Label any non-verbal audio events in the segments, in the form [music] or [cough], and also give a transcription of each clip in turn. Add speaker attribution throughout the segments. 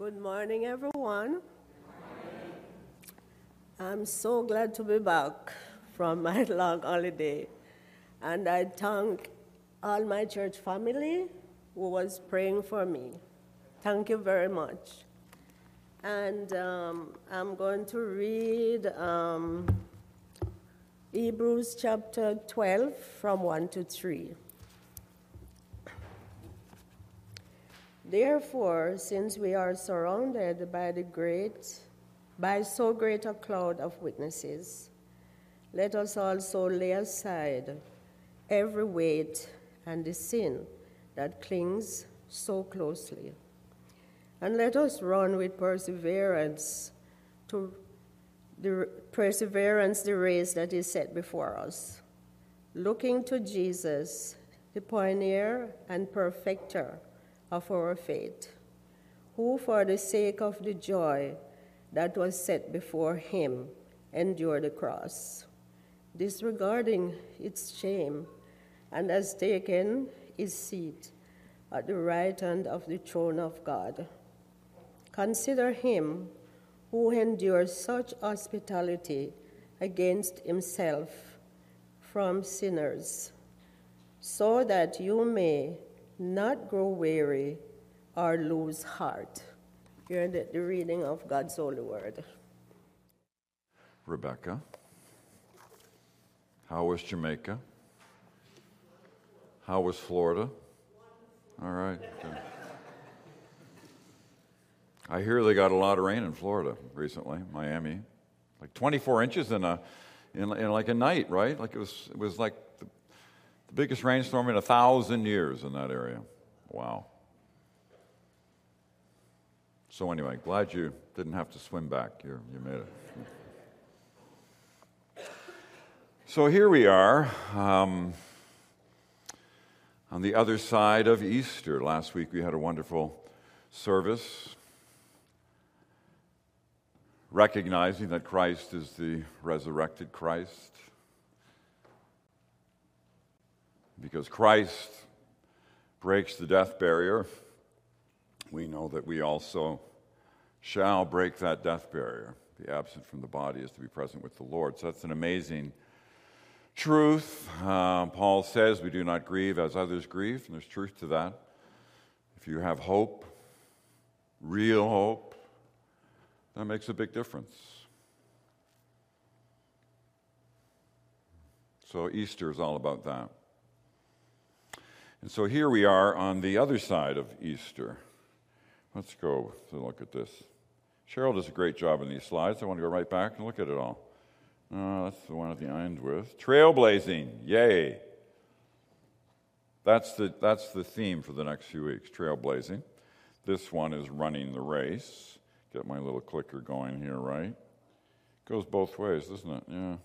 Speaker 1: Good morning, everyone. I'm so glad to be back from my [laughs] long holiday. And I thank all my church family who was praying for me. Thank you very much. And um, I'm going to read um, Hebrews chapter 12 from 1 to 3. Therefore, since we are surrounded by the great by so great a cloud of witnesses, let us also lay aside every weight and the sin that clings so closely. And let us run with perseverance to the perseverance the race that is set before us, looking to Jesus, the pioneer and perfecter of our faith, who, for the sake of the joy that was set before him, endured the cross, disregarding its shame, and has taken his seat at the right hand of the throne of God. Consider him who endured such hospitality against himself from sinners, so that you may not grow weary or lose heart. Hear the, the reading of God's holy word.
Speaker 2: Rebecca, how was Jamaica? How was Florida? All right. I hear they got a lot of rain in Florida recently, Miami, like 24 inches in a in, in like a night, right? Like it was it was like the biggest rainstorm in a thousand years in that area. Wow. So, anyway, glad you didn't have to swim back. you you made it. so, here we are um, on the other side of Easter. Last week we had a wonderful service recognizing that Christ is the resurrected Christ. Because Christ breaks the death barrier, we know that we also shall break that death barrier. The absent from the body is to be present with the Lord. So that's an amazing truth. Uh, Paul says we do not grieve as others grieve, and there's truth to that. If you have hope, real hope, that makes a big difference. So Easter is all about that. And so here we are on the other side of Easter. Let's go to look at this. Cheryl does a great job in these slides. I want to go right back and look at it all. Uh, that's the one at the end with trailblazing. Yay! That's the, that's the theme for the next few weeks trailblazing. This one is running the race. Get my little clicker going here, right? Goes both ways, doesn't it? Yeah.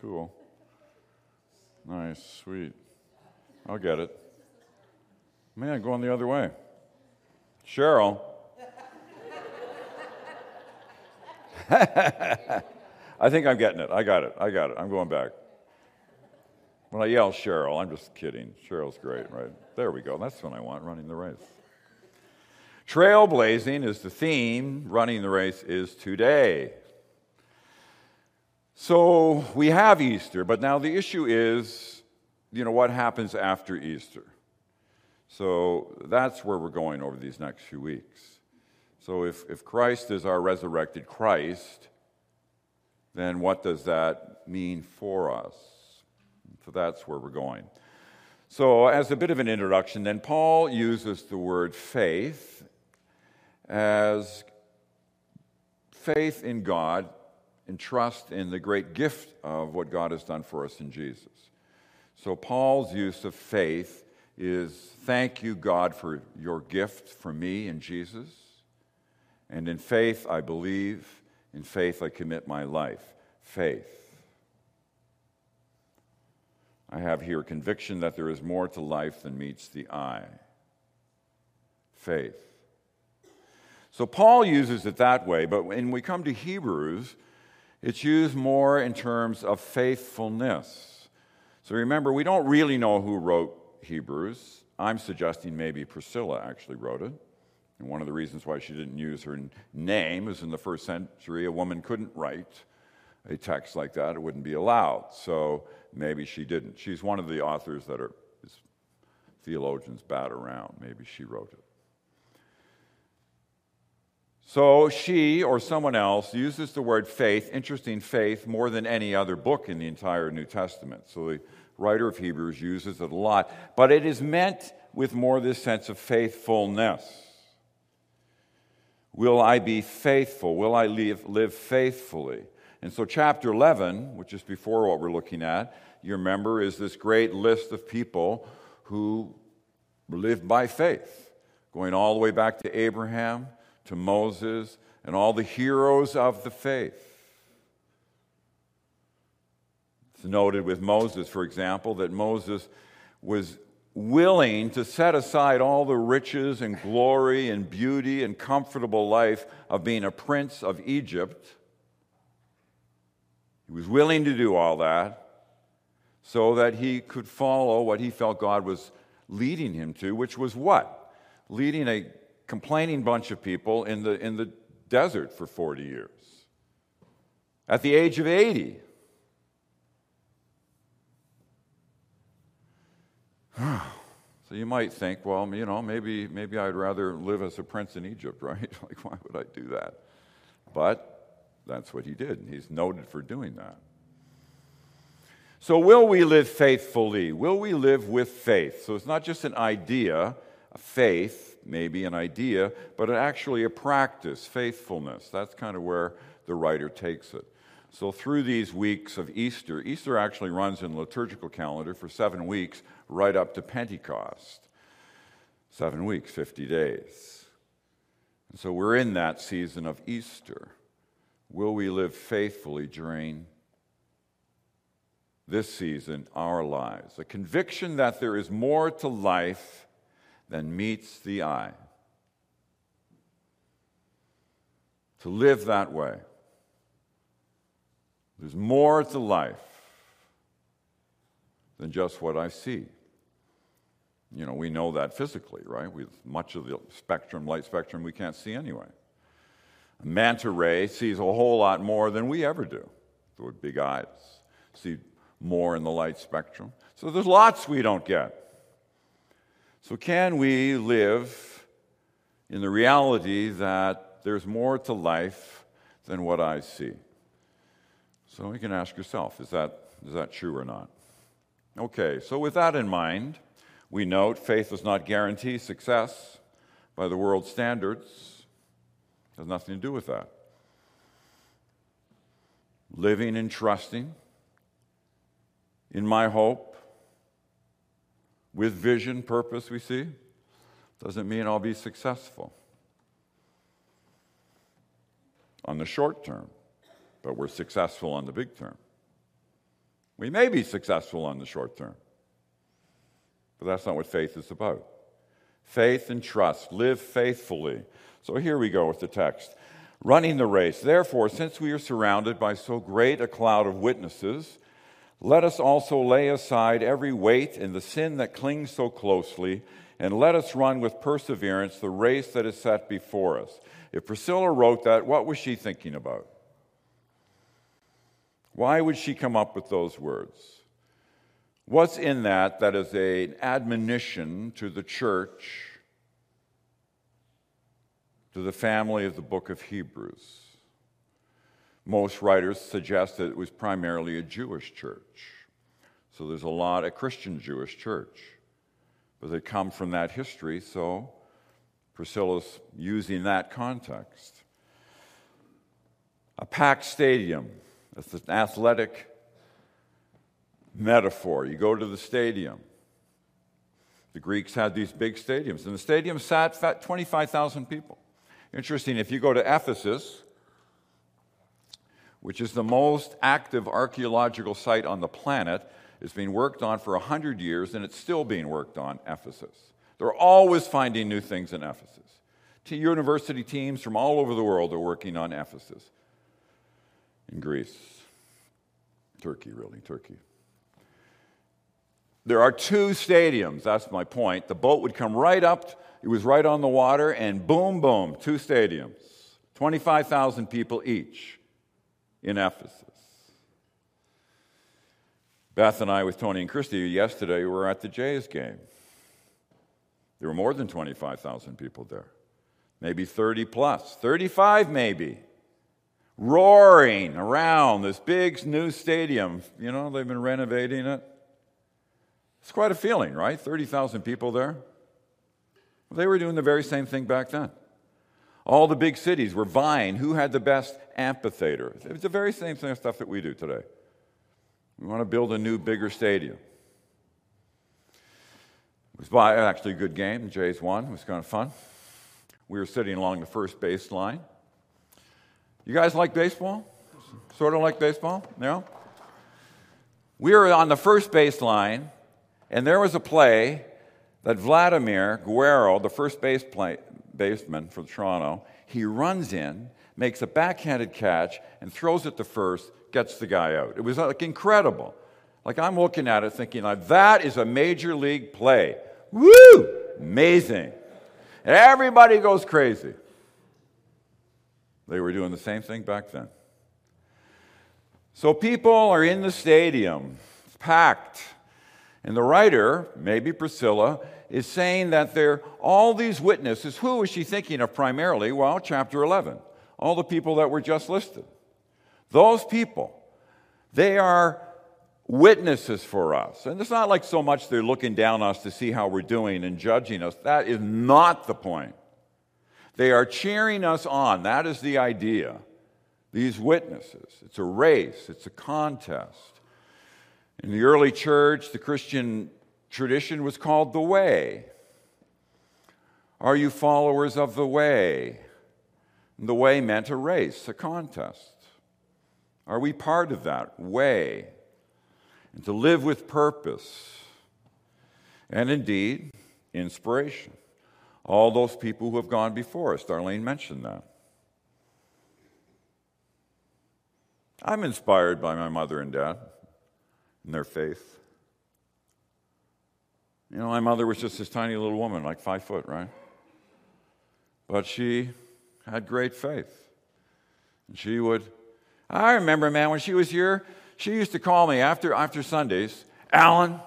Speaker 2: Cool. Nice, sweet. I'll get it. Man, going the other way. Cheryl. [laughs] I think I'm getting it. I got it. I got it. I'm going back. When I yell Cheryl, I'm just kidding. Cheryl's great, right? There we go. That's what I want, running the race. Trailblazing is the theme. Running the race is today. So we have Easter, but now the issue is, you know, what happens after Easter? So that's where we're going over these next few weeks. So if, if Christ is our resurrected Christ, then what does that mean for us? So that's where we're going. So, as a bit of an introduction, then Paul uses the word faith as faith in God and trust in the great gift of what God has done for us in Jesus. So, Paul's use of faith is thank you, God, for your gift for me in Jesus. And in faith, I believe. In faith, I commit my life. Faith. I have here conviction that there is more to life than meets the eye. Faith. So Paul uses it that way, but when we come to Hebrews, it's used more in terms of faithfulness. So remember, we don't really know who wrote Hebrews. I'm suggesting maybe Priscilla actually wrote it, And one of the reasons why she didn't use her name is in the first century, a woman couldn't write a text like that, it wouldn't be allowed. So maybe she didn't. She's one of the authors that are theologians bat around. Maybe she wrote it. So she or someone else uses the word faith, interesting faith, more than any other book in the entire New Testament. So the writer of Hebrews uses it a lot. But it is meant with more this sense of faithfulness. Will I be faithful? Will I live, live faithfully? And so, chapter 11, which is before what we're looking at, you remember, is this great list of people who lived by faith, going all the way back to Abraham, to Moses, and all the heroes of the faith. It's noted with Moses, for example, that Moses was willing to set aside all the riches and glory and beauty and comfortable life of being a prince of Egypt. He was willing to do all that so that he could follow what he felt God was leading him to, which was what? Leading a complaining bunch of people in the, in the desert for 40 years. At the age of 80. So you might think, well, you know, maybe, maybe I'd rather live as a prince in Egypt, [laughs] right? like, why would I do that? But that's what he did. And he's noted for doing that. So, will we live faithfully? Will we live with faith? So, it's not just an idea, a faith, maybe an idea, but actually a practice, faithfulness. That's kind of where the writer takes it. So, through these weeks of Easter, Easter actually runs in the liturgical calendar for seven weeks, right up to Pentecost. Seven weeks, 50 days. And so, we're in that season of Easter. Will we live faithfully during this season our lives. A conviction that there is more to life than meets the eye. To live that way. There's more to life than just what I see. You know, we know that physically, right? With much of the spectrum, light spectrum, we can't see anyway. A manta ray sees a whole lot more than we ever do with big eyes. See more in the light spectrum. So there's lots we don't get. So, can we live in the reality that there's more to life than what I see? So, you can ask yourself is that, is that true or not? Okay, so with that in mind, we note faith does not guarantee success by the world's standards. It has nothing to do with that. Living and trusting in my hope, with vision, purpose, we see, doesn't mean I'll be successful on the short term, but we're successful on the big term. We may be successful on the short term, but that's not what faith is about. Faith and trust, live faithfully. So here we go with the text. Running the race. Therefore, since we are surrounded by so great a cloud of witnesses, let us also lay aside every weight and the sin that clings so closely, and let us run with perseverance the race that is set before us. If Priscilla wrote that, what was she thinking about? Why would she come up with those words? What's in that that is an admonition to the church, to the family of the book of Hebrews? Most writers suggest that it was primarily a Jewish church. So there's a lot of Christian Jewish church. But they come from that history, so Priscilla's using that context. A packed stadium, it's an athletic metaphor. You go to the stadium. The Greeks had these big stadiums, and the stadium sat 25,000 people. Interesting, if you go to Ephesus, which is the most active archaeological site on the planet, it's been worked on for 100 years and it's still being worked on, Ephesus. They're always finding new things in Ephesus. University teams from all over the world are working on Ephesus. In Greece, Turkey, really, Turkey. There are two stadiums, that's my point. The boat would come right up It was right on the water, and boom, boom, two stadiums, 25,000 people each in Ephesus. Beth and I, with Tony and Christy, yesterday we were at the Jays game. There were more than 25,000 people there, maybe 30 plus, 35 maybe, roaring around this big new stadium. You know, they've been renovating it. It's quite a feeling, right? 30,000 people there. They were doing the very same thing back then. All the big cities were vying who had the best amphitheater. It's the very same thing stuff that we do today. We want to build a new, bigger stadium. It was actually a good game. The Jays won. It was kind of fun. We were sitting along the first base line. You guys like baseball? Sort of like baseball? Yeah? We were on the first base line, and there was a play that Vladimir Guerrero, the first base play, baseman for Toronto, he runs in, makes a backhanded catch, and throws it to first, gets the guy out. It was like incredible. Like I'm looking at it thinking, like, that is a major league play. Woo! Amazing. Everybody goes crazy. They were doing the same thing back then. So people are in the stadium, it's packed. And the writer, maybe Priscilla, is saying that there are all these witnesses. Who is she thinking of primarily? Well, chapter 11. All the people that were just listed. Those people, they are witnesses for us. And it's not like so much they're looking down on us to see how we're doing and judging us. That is not the point. They are cheering us on. That is the idea. These witnesses. It's a race, it's a contest. In the early church, the Christian tradition was called the way. Are you followers of the way? the way meant a race, a contest. Are we part of that way? And to live with purpose. And indeed, inspiration. All those people who have gone before us. Darlene mentioned that. I'm inspired by my mother and dad and their faith. You know, my mother was just this tiny little woman, like five foot, right? But she had great faith. And she would, I remember, man, when she was here, she used to call me after, after Sundays, Alan,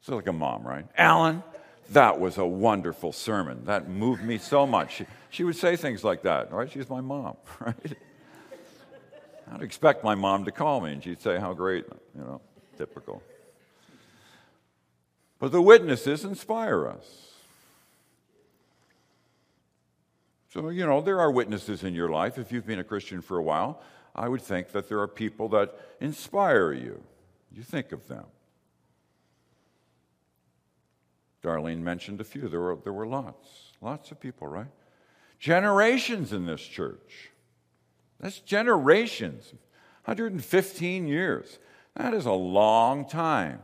Speaker 2: so like a mom, right? Alan, that was a wonderful sermon. That moved me so much. She, she would say things like that, right? She's my mom, [laughs] right? I'd expect my mom to call me and she'd say, How great, you know, typical. But the witnesses inspire us. So, you know, there are witnesses in your life. If you've been a Christian for a while, I would think that there are people that inspire you. You think of them. Darlene mentioned a few. There were, there were lots, lots of people, right? Generations in this church. That's generations. 115 years. That is a long time.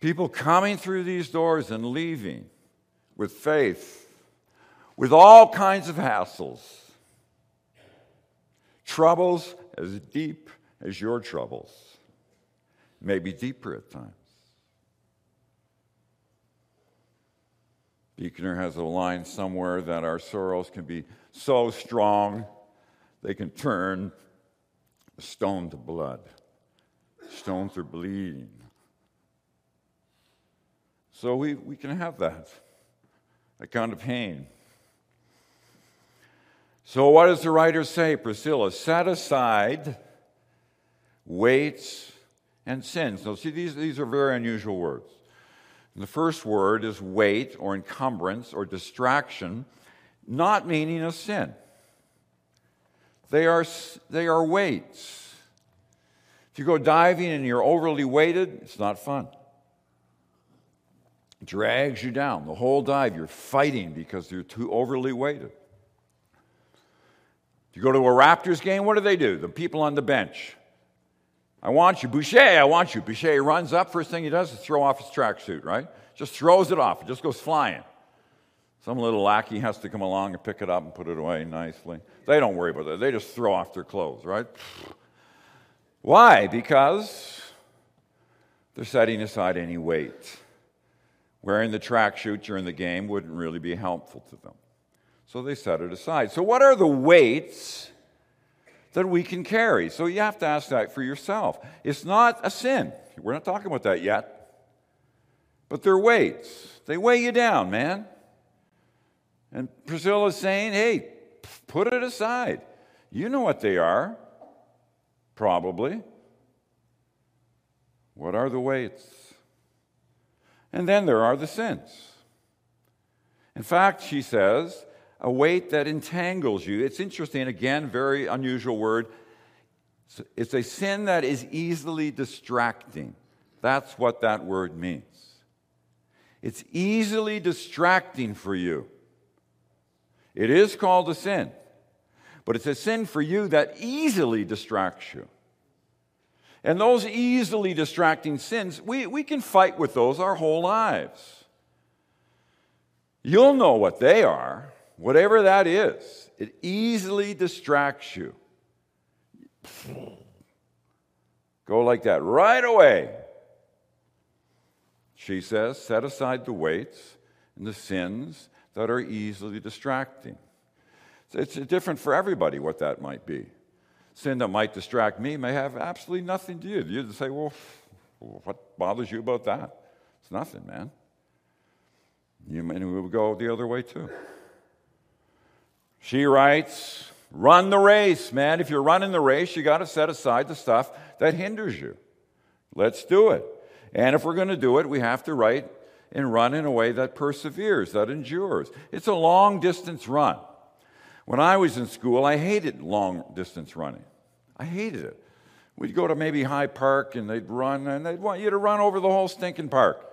Speaker 2: People coming through these doors and leaving with faith, with all kinds of hassles, troubles as deep as your troubles, maybe deeper at times. Buechner has a line somewhere that our sorrows can be so strong they can turn stone to blood. Stones are bleeding. So we, we can have that, that kind of pain. So, what does the writer say, Priscilla? Set aside weights and sins. Now, see, these, these are very unusual words. The first word is weight or encumbrance or distraction, not meaning a sin. They are, they are weights. If you go diving and you're overly weighted, it's not fun. It drags you down. The whole dive, you're fighting because you're too overly weighted. If you go to a Raptors game, what do they do? The people on the bench. I want you, Boucher, I want you. Boucher runs up, first thing he does is throw off his tracksuit, right? Just throws it off, it just goes flying. Some little lackey has to come along and pick it up and put it away nicely. They don't worry about that. They just throw off their clothes, right? Why? Because they're setting aside any weight. Wearing the tracksuit during the game wouldn't really be helpful to them. So they set it aside. So, what are the weights that we can carry? So, you have to ask that for yourself. It's not a sin. We're not talking about that yet. But they're weights, they weigh you down, man. And Priscilla's saying, hey, put it aside. You know what they are, probably. What are the weights? And then there are the sins. In fact, she says, a weight that entangles you. It's interesting, again, very unusual word. It's a sin that is easily distracting. That's what that word means. It's easily distracting for you. It is called a sin, but it's a sin for you that easily distracts you. And those easily distracting sins, we, we can fight with those our whole lives. You'll know what they are, whatever that is. It easily distracts you. Go like that right away. She says, set aside the weights and the sins that are easily distracting. It's different for everybody what that might be. Sin that might distract me may have absolutely nothing to do. You'd say, well, what bothers you about that? It's nothing, man. You may we go the other way too. She writes, run the race, man. If you're running the race, you got to set aside the stuff that hinders you. Let's do it. And if we're going to do it, we have to write and run in a way that perseveres, that endures. It's a long distance run. When I was in school, I hated long distance running. I hated it. We'd go to maybe High Park and they'd run and they'd want you to run over the whole stinking park.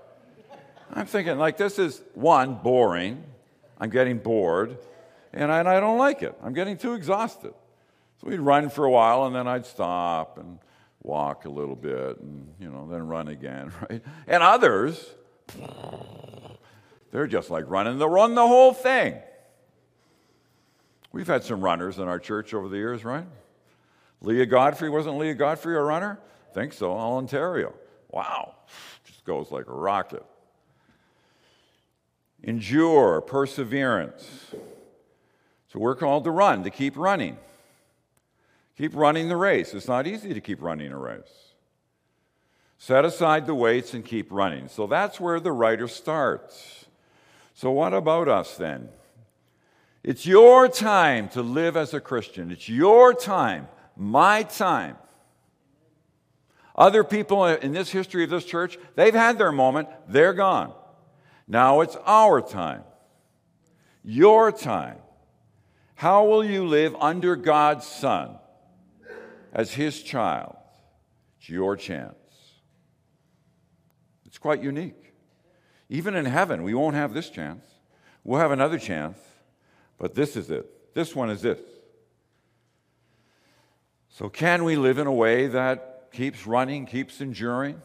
Speaker 2: I'm thinking, like, this is one, boring. I'm getting bored and I, and I don't like it. I'm getting too exhausted. So we'd run for a while and then I'd stop and walk a little bit and, you know, then run again, [laughs] right? And others, they're just like running the run the whole thing. We've had some runners in our church over the years, right? Leah Godfrey, wasn't Leah Godfrey a runner? I think so, all Ontario. Wow, just goes like a rocket. Endure, perseverance. So we're called to run, to keep running. Keep running the race. It's not easy to keep running a race. Set aside the weights and keep running. So that's where the writer starts. So, what about us then? It's your time to live as a Christian. It's your time, my time. Other people in this history of this church, they've had their moment, they're gone. Now it's our time, your time. How will you live under God's Son? as his child. It's your chance. It's quite unique. Even in heaven, we won't have this chance. We'll have another chance, but this is it. This one is this. So, can we live in a way that keeps running, keeps enduring,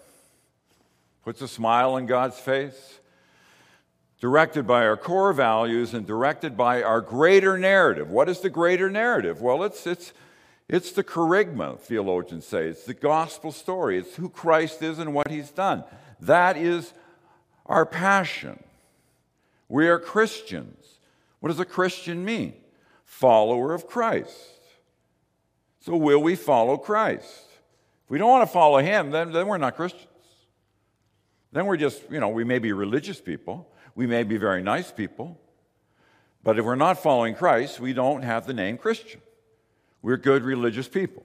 Speaker 2: puts a smile on God's face? Directed by our core values and directed by our greater narrative. What is the greater narrative? Well, it's, it's, it's the kerygma, theologians say. It's the gospel story. It's who Christ is and what he's done. That is our passion. We are Christians. What does a Christian mean? Follower of Christ. So, will we follow Christ? If we don't want to follow him, then, then we're not Christians. Then we're just, you know, we may be religious people, we may be very nice people, but if we're not following Christ, we don't have the name Christian. We're good religious people.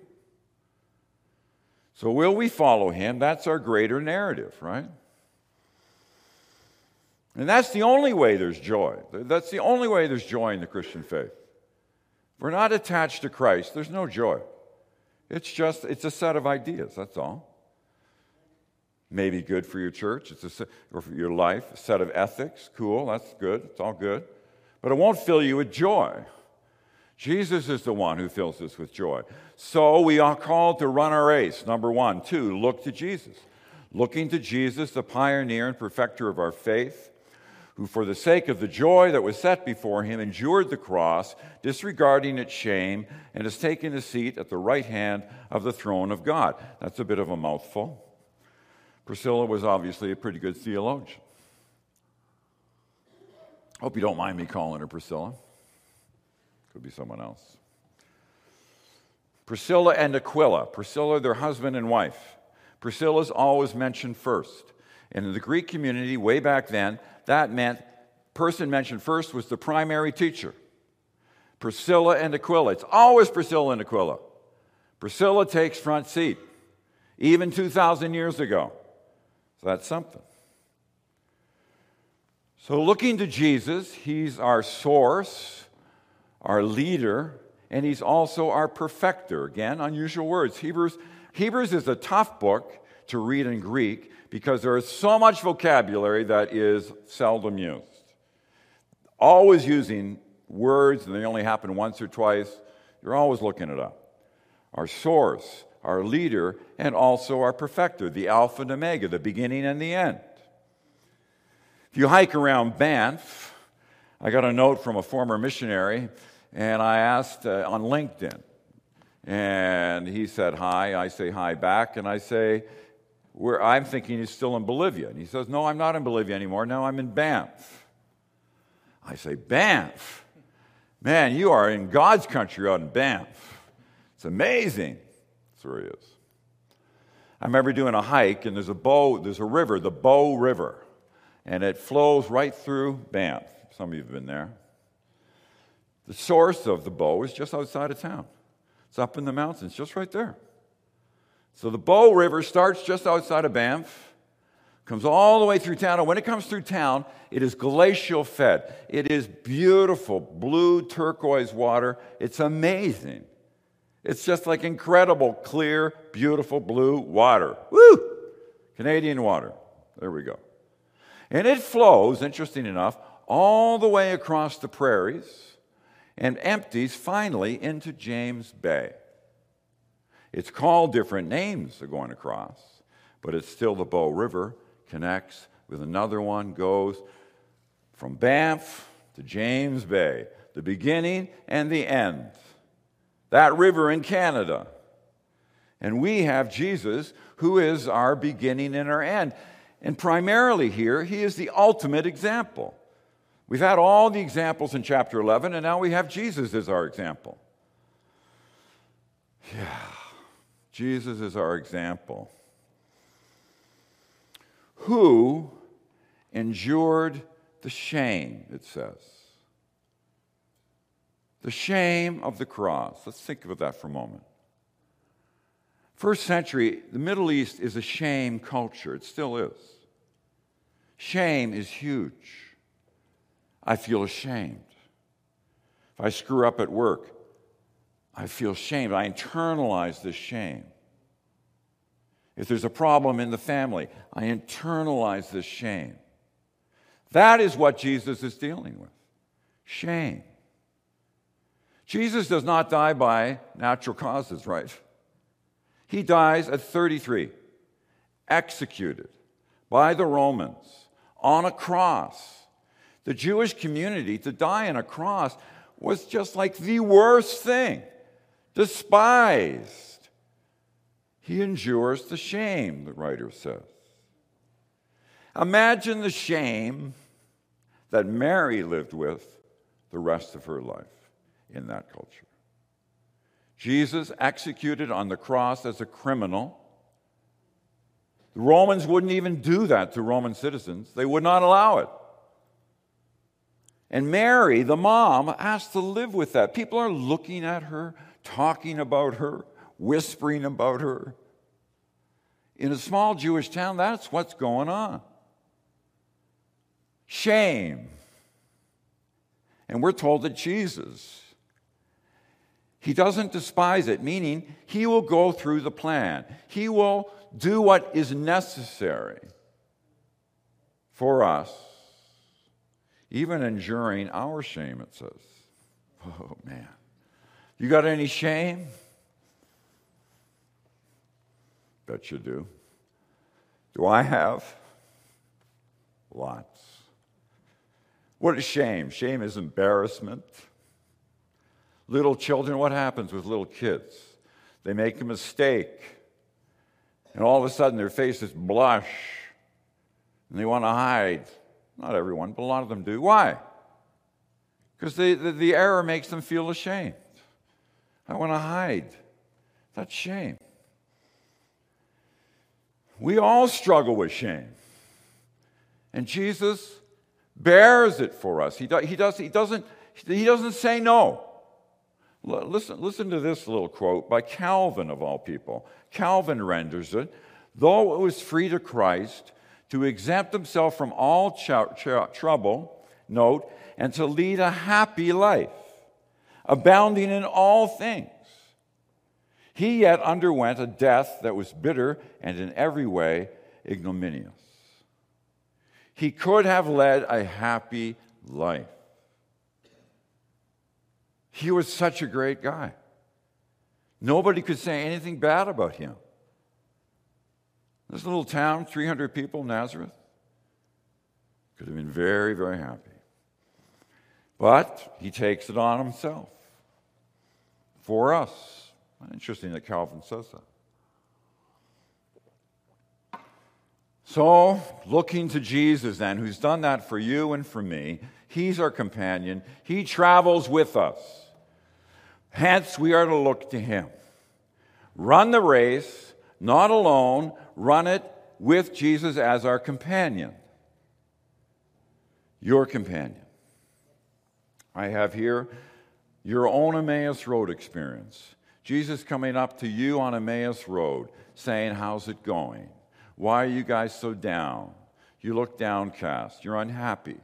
Speaker 2: So, will we follow him? That's our greater narrative, right? And that's the only way there's joy. That's the only way there's joy in the Christian faith. If we're not attached to Christ, there's no joy. It's just, it's a set of ideas, that's all. Maybe good for your church, it's a or for your life, a set of ethics, cool, that's good, it's all good. But it won't fill you with joy. Jesus is the one who fills us with joy. So we are called to run our race. Number one. Two, look to Jesus. Looking to Jesus, the pioneer and perfecter of our faith, who for the sake of the joy that was set before him endured the cross, disregarding its shame, and has taken a seat at the right hand of the throne of God. That's a bit of a mouthful. Priscilla was obviously a pretty good theologian. Hope you don't mind me calling her Priscilla. Could be someone else. Priscilla and Aquila. Priscilla, their husband and wife. Priscilla's always mentioned first. And in the Greek community, way back then, that meant person mentioned first was the primary teacher. Priscilla and Aquila. It's always Priscilla and Aquila. Priscilla takes front seat, even 2,000 years ago. That's something. So, looking to Jesus, he's our source, our leader, and he's also our perfecter. Again, unusual words. Hebrews, Hebrews is a tough book to read in Greek because there is so much vocabulary that is seldom used. Always using words, and they only happen once or twice. You're always looking it up. Our source, our leader, and also our perfecter, the Alpha and Omega, the beginning and the end. If you hike around Banff, I got a note from a former missionary, and I asked uh, on LinkedIn. And he said hi. I say hi back, and I say, where I'm thinking he's still in Bolivia. And he says, No, I'm not in Bolivia anymore. Now I'm in Banff. I say, Banff? Man, you are in God's country out in Banff. It's amazing. I remember doing a hike, and there's a bow, there's a river, the Bow River, and it flows right through Banff. Some of you have been there. The source of the bow is just outside of town. It's up in the mountains, just right there. So the Bow River starts just outside of Banff, comes all the way through town, and when it comes through town, it is glacial fed. It is beautiful, blue turquoise water. It's amazing. It's just like incredible, clear, beautiful blue water. Woo! Canadian water. There we go. And it flows, interesting enough, all the way across the prairies and empties finally into James Bay. It's called different names going across, but it's still the Bow River, connects with another one, goes from Banff to James Bay, the beginning and the end. That river in Canada. And we have Jesus, who is our beginning and our end. And primarily here, he is the ultimate example. We've had all the examples in chapter 11, and now we have Jesus as our example. Yeah, Jesus is our example. Who endured the shame, it says. The shame of the cross. Let's think about that for a moment. First century, the Middle East is a shame culture. It still is. Shame is huge. I feel ashamed. If I screw up at work, I feel shamed. I internalize this shame. If there's a problem in the family, I internalize this shame. That is what Jesus is dealing with shame. Jesus does not die by natural causes, right? He dies at 33, executed by the Romans on a cross the Jewish community to die on a cross was just like the worst thing, despised. He endures the shame, the writer says. Imagine the shame that Mary lived with the rest of her life in that culture. Jesus executed on the cross as a criminal. The Romans wouldn't even do that to Roman citizens, they would not allow it. And Mary, the mom, has to live with that. People are looking at her, talking about her, whispering about her. In a small Jewish town, that's what's going on. Shame. And we're told that Jesus, he doesn't despise it, meaning he will go through the plan. He will do what is necessary for us even enduring our shame, it says. Oh, man. You got any shame? Bet you do. Do I have? Lots. What is shame? Shame is embarrassment. Little children, what happens with little kids? They make a mistake, and all of a sudden their faces blush, and they want to hide. Not everyone, but a lot of them do. Why? Because the, the, error makes them feel ashamed. I want to hide. That's shame. We all struggle with shame. And Jesus bears it for us. He, do, he, does, he, doesn't, he doesn't say no. Listen, listen to this little quote by Calvin, of all people. Calvin renders it though it was free to Christ to exempt himself from all ch- ch- trouble, note, and to lead a happy life, abounding in all things. He yet underwent a death that was bitter and in every way ignominious. He could have led a happy life. He was such a great guy. Nobody could say anything bad about him. This little town, 300 people, Nazareth, could have been very, very happy. But he takes it on himself for us. Interesting that Calvin says that. So, looking to Jesus, then, who's done that for you and for me, he's our companion. He travels with us. Hence, we are to look to him. Run the race, not alone, run it with Jesus as our companion. Your companion. I have here your own Emmaus Road experience. Jesus coming up to you on Emmaus Road saying, How's it going? Why are you guys so down? You look downcast. You're unhappy.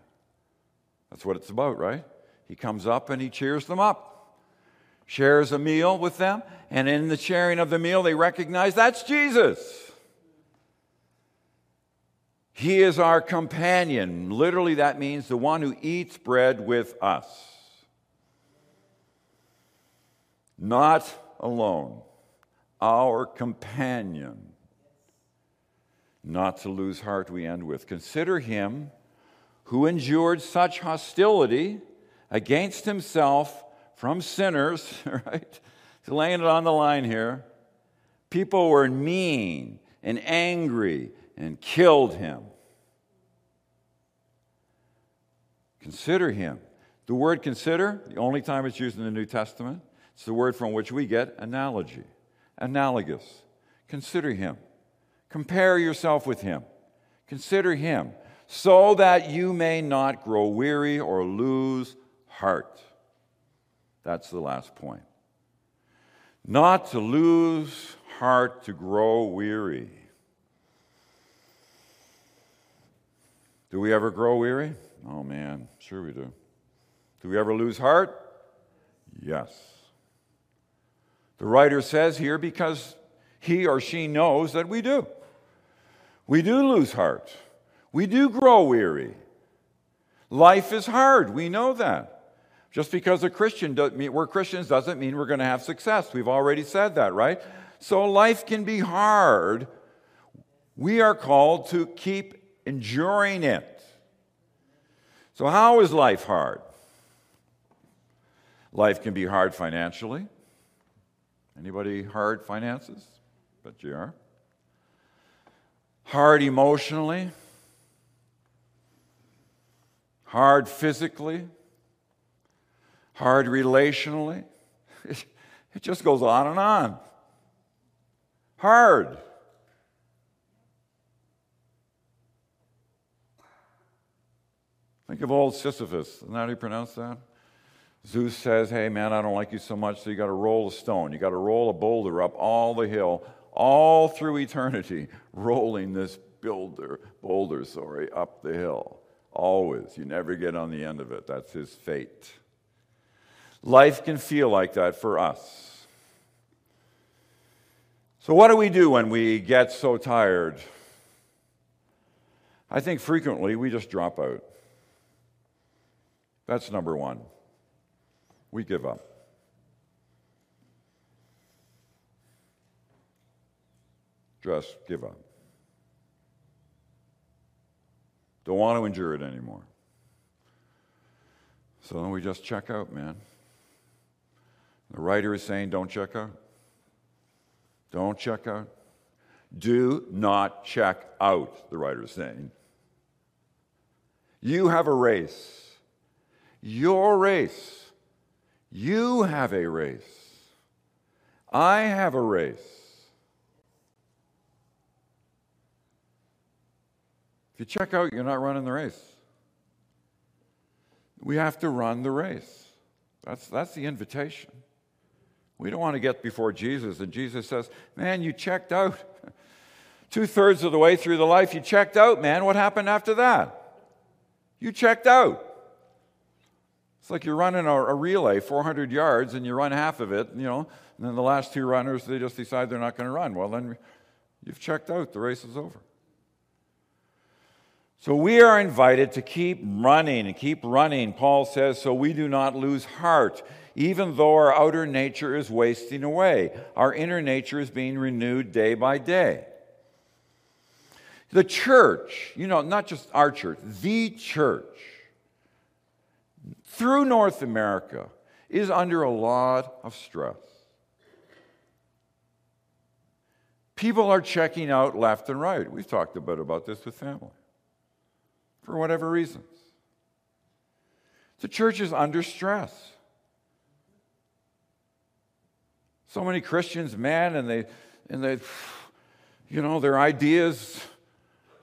Speaker 2: That's what it's about, right? He comes up and he cheers them up, shares a meal with them, and in the sharing of the meal, they recognize that's Jesus. He is our companion. Literally, that means the one who eats bread with us. Not alone, our companion. Not to lose heart, we end with. Consider him who endured such hostility against himself from sinners, [laughs] right? He's laying it on the line here. People were mean and angry and killed him. Consider him. The word consider, the only time it's used in the New Testament, it's the word from which we get analogy, analogous. Consider him. Compare yourself with him. Consider him so that you may not grow weary or lose heart. That's the last point. Not to lose heart, to grow weary. Do we ever grow weary? Oh man, sure we do. Do we ever lose heart? Yes. The writer says here because he or she knows that we do. We do lose heart. We do grow weary. Life is hard. We know that. Just because a Christian mean, we're Christians doesn't mean we're going to have success. We've already said that, right? So life can be hard. We are called to keep enduring it. So, how is life hard? Life can be hard financially. Anybody hard finances? Bet you are. Hard emotionally. Hard physically. Hard relationally. [laughs] It just goes on and on. Hard. Think of old Sisyphus. Isn't that how you pronounce that? Zeus says, Hey, man, I don't like you so much, so you got to roll a stone. You got to roll a boulder up all the hill, all through eternity, [laughs] rolling this boulder, boulder, sorry, up the hill. Always. You never get on the end of it. That's his fate. Life can feel like that for us. So, what do we do when we get so tired? I think frequently we just drop out. That's number one. We give up. Just give up. Don't want to endure it anymore. So then we just check out, man. The writer is saying, don't check out. Don't check out. Do not check out, the writer is saying. You have a race. your race. You have a race. I have a race. If you check out, you're not running the race. We have to run the race. That's, that's the invitation. We don't want to get before Jesus, and Jesus says, Man, you checked out. [laughs] Two thirds of the way through the life, you checked out, man. What happened after that? You checked out. It's like you're running a, a, relay 400 yards and you run half of it, you know, and then the last two runners, they just decide they're not going to run. Well, then you've checked out. The race is over. So we are invited to keep running and keep running, Paul says, so we do not lose heart. Even though our outer nature is wasting away, our inner nature is being renewed day by day. The church, you know, not just our church, the church, through North America, is under a lot of stress. People are checking out left and right. We've talked a bit about this with family for whatever reasons. The church is under stress. So many Christians, man, and they, and they, you know, their ideas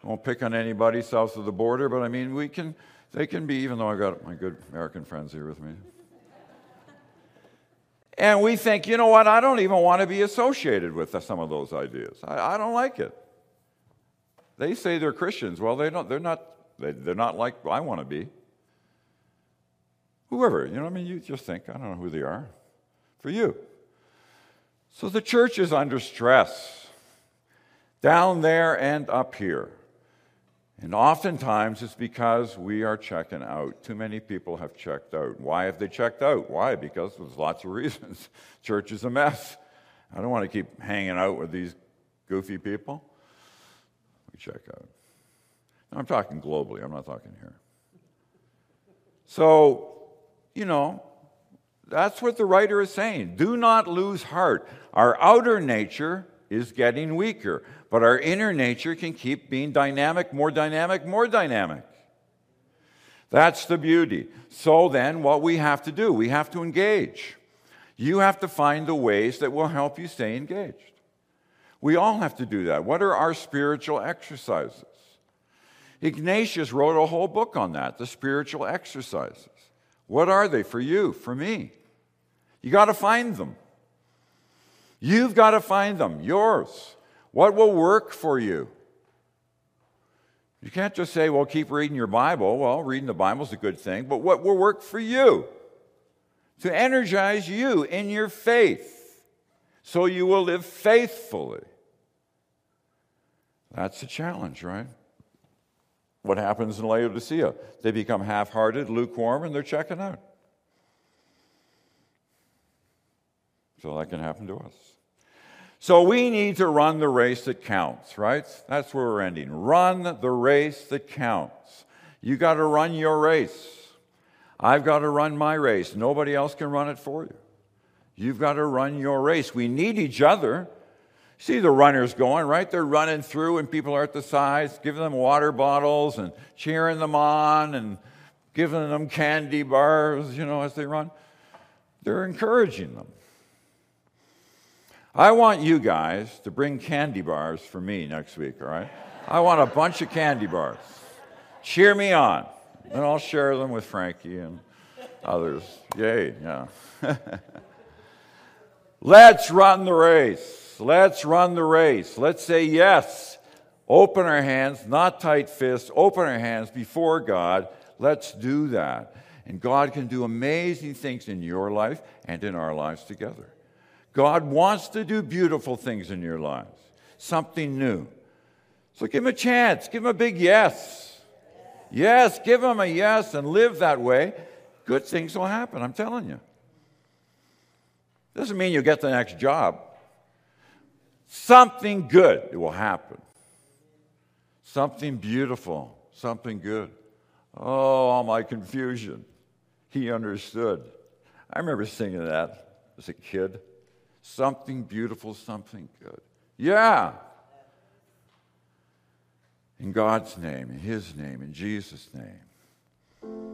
Speaker 2: I won't pick on anybody south of the border, but I mean, we can, they can be, even though I've got my good American friends here with me. And we think, you know what, I don't even want to be associated with some of those ideas. I, I don't like it. They say they're Christians. Well, they don't, they're, not, they, they're not like I want to be. Whoever, you know, I mean, you just think, I don't know who they are. For you. So the church is under stress, down there and up here. And oftentimes it's because we are checking out. Too many people have checked out. Why have they checked out? Why? Because there's lots of [laughs] reasons. Church is a mess. I don't want to keep hanging out with these goofy people. We check out. Now, I'm talking globally, I'm not talking here. So, you know, that's what the writer is saying. Do not lose heart. Our outer nature is getting weaker, but our inner nature can keep being dynamic, more dynamic, more dynamic. That's the beauty. So then, what we have to do, we have to engage. You have to find the ways that will help you stay engaged. We all have to do that. What are our spiritual exercises? Ignatius wrote a whole book on that, the spiritual exercises. What are they for you, for me? You got to find them. You've got to find them, yours. What will work for you? You can't just say, well, keep reading your Bible. Well, reading the Bible is a good thing, but what will work for you? To energize you in your faith so you will live faithfully. That's the challenge, right? What happens in Laodicea? They become half hearted, lukewarm, and they're checking out. So that can happen to us. So we need to run the race that counts, right? That's where we're ending. Run the race that counts. You got to run your race. I've got to run my race. Nobody else can run it for you. You've got to run your race. We need each other. See the runners going, right? They're running through, and people are at the sides, giving them water bottles and cheering them on and giving them candy bars, you know, as they run. They're encouraging them. I want you guys to bring candy bars for me next week, all right? I want a bunch of candy bars. Cheer me on. And I'll share them with Frankie and others. Yay, yeah. [laughs] Let's run the race. Let's run the race. Let's say yes. Open our hands, not tight fists, open our hands before God. Let's do that. And God can do amazing things in your life and in our lives together. God wants to do beautiful things in your lives, something new. So give him a chance, give him a big yes. Yes, give him a yes and live that way. Good things will happen, I'm telling you. Doesn't mean you'll get the next job. Something good will happen. Something beautiful, something good. Oh, all my confusion. He understood. I remember singing that as a kid something beautiful, something good. Yeah. In God's name, in His name, in Jesus' name.